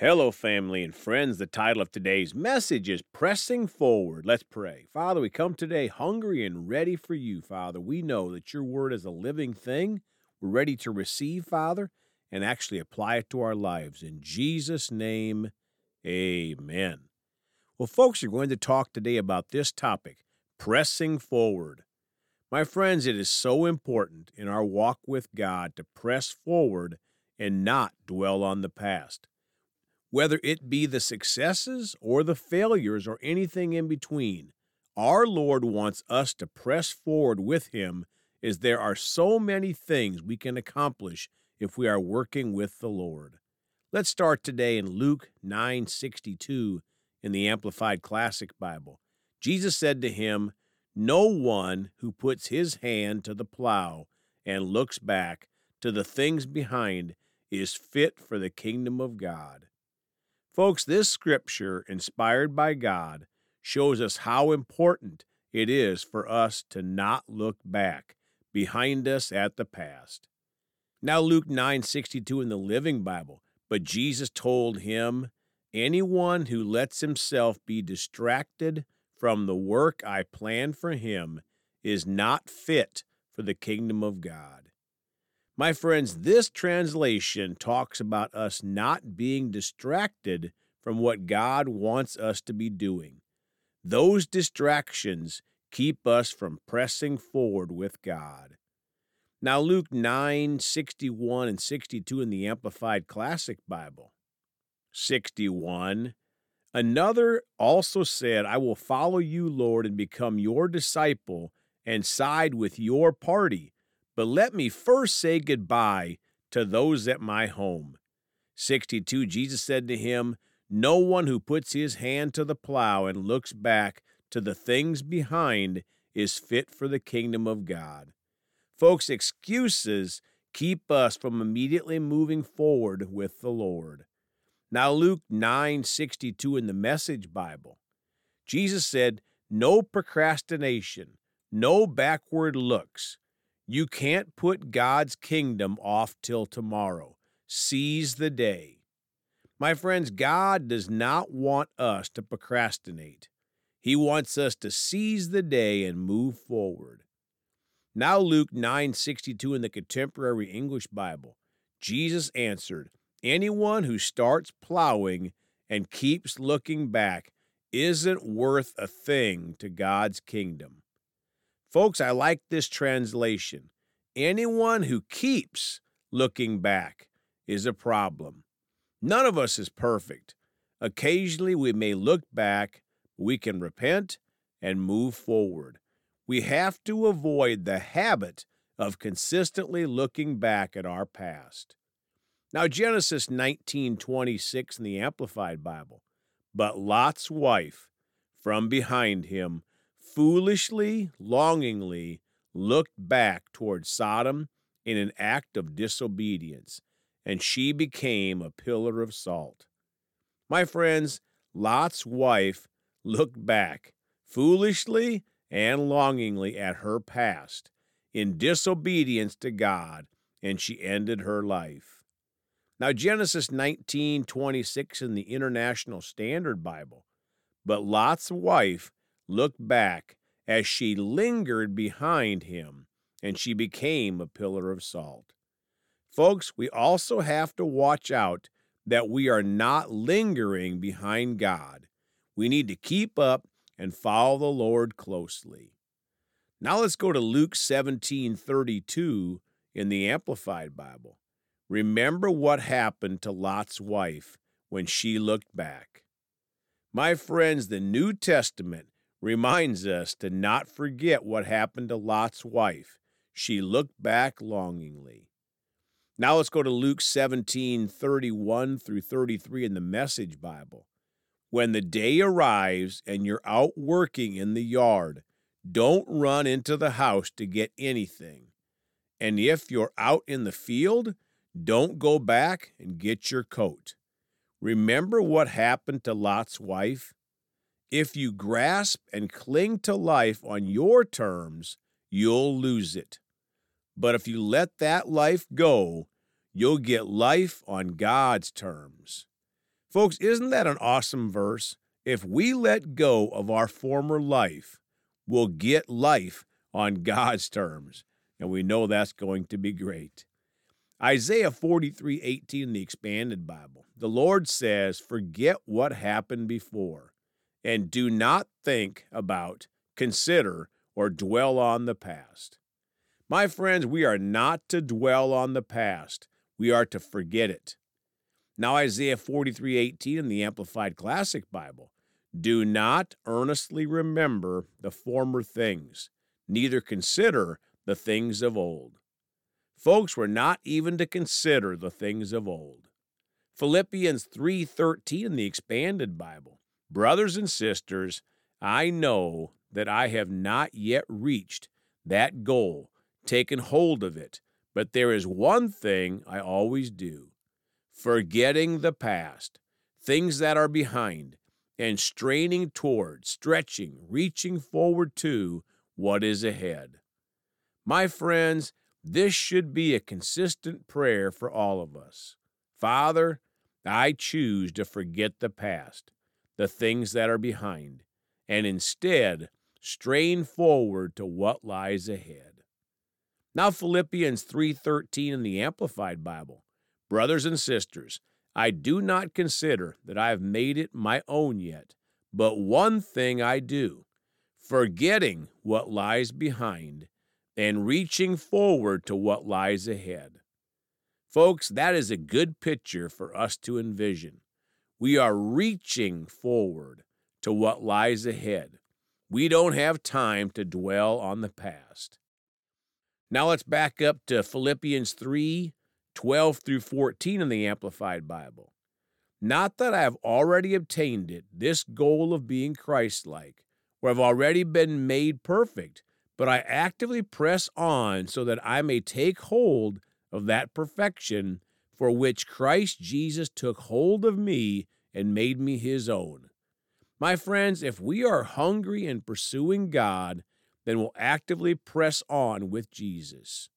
Hello, family and friends. The title of today's message is Pressing Forward. Let's pray. Father, we come today hungry and ready for you, Father. We know that your word is a living thing. We're ready to receive, Father, and actually apply it to our lives. In Jesus' name, amen. Well, folks, we're going to talk today about this topic pressing forward. My friends, it is so important in our walk with God to press forward and not dwell on the past whether it be the successes or the failures or anything in between. Our Lord wants us to press forward with Him as there are so many things we can accomplish if we are working with the Lord. Let's start today in Luke 9:62 in the Amplified Classic Bible. Jesus said to him, "No one who puts his hand to the plow and looks back to the things behind is fit for the kingdom of God." Folks, this scripture, inspired by God, shows us how important it is for us to not look back behind us at the past. Now Luke 9:62 in the Living Bible, but Jesus told him, anyone who lets himself be distracted from the work I plan for him is not fit for the kingdom of God. My friends, this translation talks about us not being distracted from what God wants us to be doing. Those distractions keep us from pressing forward with God. Now, Luke 9 61 and 62 in the Amplified Classic Bible. 61. Another also said, I will follow you, Lord, and become your disciple and side with your party but let me first say goodbye to those at my home. 62 Jesus said to him, No one who puts his hand to the plow and looks back to the things behind is fit for the kingdom of God. Folks, excuses keep us from immediately moving forward with the Lord. Now Luke 9:62 in the Message Bible. Jesus said, "No procrastination, no backward looks. You can't put God's kingdom off till tomorrow. Seize the day. My friends, God does not want us to procrastinate. He wants us to seize the day and move forward. Now Luke 9:62 in the contemporary English Bible. Jesus answered, "Anyone who starts plowing and keeps looking back isn't worth a thing to God's kingdom." Folks, I like this translation. Anyone who keeps looking back is a problem. None of us is perfect. Occasionally we may look back, we can repent and move forward. We have to avoid the habit of consistently looking back at our past. Now Genesis 19:26 in the Amplified Bible. But Lot's wife from behind him foolishly, longingly looked back toward Sodom in an act of disobedience, and she became a pillar of salt. My friends, Lot's wife looked back foolishly and longingly at her past in disobedience to God, and she ended her life. Now Genesis 19:26 in the International Standard Bible. But Lot's wife looked back as she lingered behind him, and she became a pillar of salt. Folks, we also have to watch out that we are not lingering behind God. We need to keep up and follow the Lord closely. Now let's go to Luke 17:32 in the Amplified Bible. Remember what happened to Lot's wife when she looked back. My friends, the New Testament reminds us to not forget what happened to Lot's wife. She looked back longingly. Now let's go to Luke 17 31 through 33 in the Message Bible. When the day arrives and you're out working in the yard, don't run into the house to get anything. And if you're out in the field, don't go back and get your coat. Remember what happened to Lot's wife? If you grasp and cling to life on your terms, you'll lose it. But if you let that life go, you'll get life on God's terms. Folks, isn't that an awesome verse? If we let go of our former life, we'll get life on God's terms. And we know that's going to be great. Isaiah 43 18 in the Expanded Bible. The Lord says, Forget what happened before, and do not think about, consider, or dwell on the past. My friends, we are not to dwell on the past, we are to forget it. Now, Isaiah 43 18 in the Amplified Classic Bible. Do not earnestly remember the former things, neither consider the things of old. Folks, we're not even to consider the things of old. Philippians 3:13 in the expanded Bible. Brothers and sisters, I know that I have not yet reached that goal, taken hold of it, but there is one thing I always do, forgetting the past, things that are behind, and straining toward, stretching, reaching forward to what is ahead. My friends, this should be a consistent prayer for all of us. Father, I choose to forget the past, the things that are behind, and instead strain forward to what lies ahead. Now Philippians 3:13 in the Amplified Bible. Brothers and sisters, I do not consider that I have made it my own yet, but one thing I do, forgetting what lies behind and reaching forward to what lies ahead. Folks, that is a good picture for us to envision. We are reaching forward to what lies ahead. We don't have time to dwell on the past. Now let's back up to Philippians 3 12 through 14 in the Amplified Bible. Not that I have already obtained it, this goal of being Christ like, or have already been made perfect, but I actively press on so that I may take hold of that perfection for which Christ Jesus took hold of me and made me his own. My friends, if we are hungry and pursuing God, then we'll actively press on with Jesus.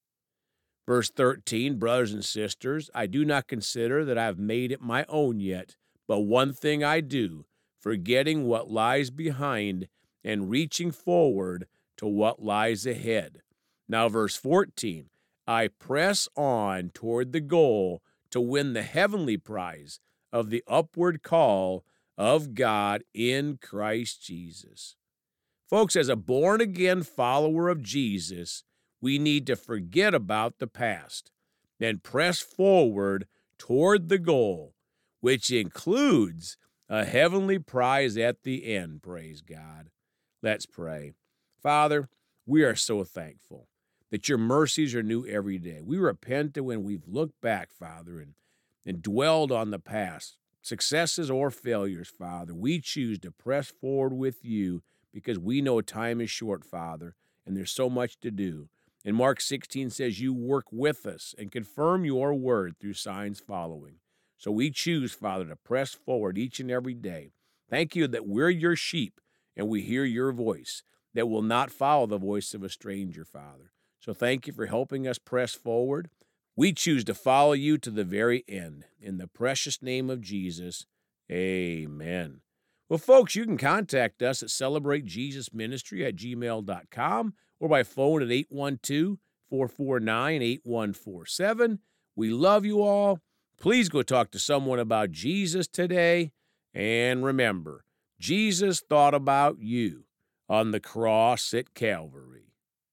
Verse 13, brothers and sisters, I do not consider that I have made it my own yet, but one thing I do, forgetting what lies behind and reaching forward to what lies ahead. Now, verse 14, I press on toward the goal to win the heavenly prize of the upward call of God in Christ Jesus. Folks, as a born again follower of Jesus, we need to forget about the past and press forward toward the goal, which includes a heavenly prize at the end. Praise God. Let's pray. Father, we are so thankful that your mercies are new every day. We repent when we've looked back, Father, and, and dwelled on the past, successes or failures, Father. We choose to press forward with you because we know time is short, Father, and there's so much to do. And Mark 16 says, You work with us and confirm your word through signs following. So we choose, Father, to press forward each and every day. Thank you that we're your sheep and we hear your voice, that will not follow the voice of a stranger, Father. So thank you for helping us press forward. We choose to follow you to the very end. In the precious name of Jesus, amen. Well, folks, you can contact us at celebratejesusministry at gmail.com or by phone at 812 449 8147. We love you all. Please go talk to someone about Jesus today. And remember, Jesus thought about you on the cross at Calvary.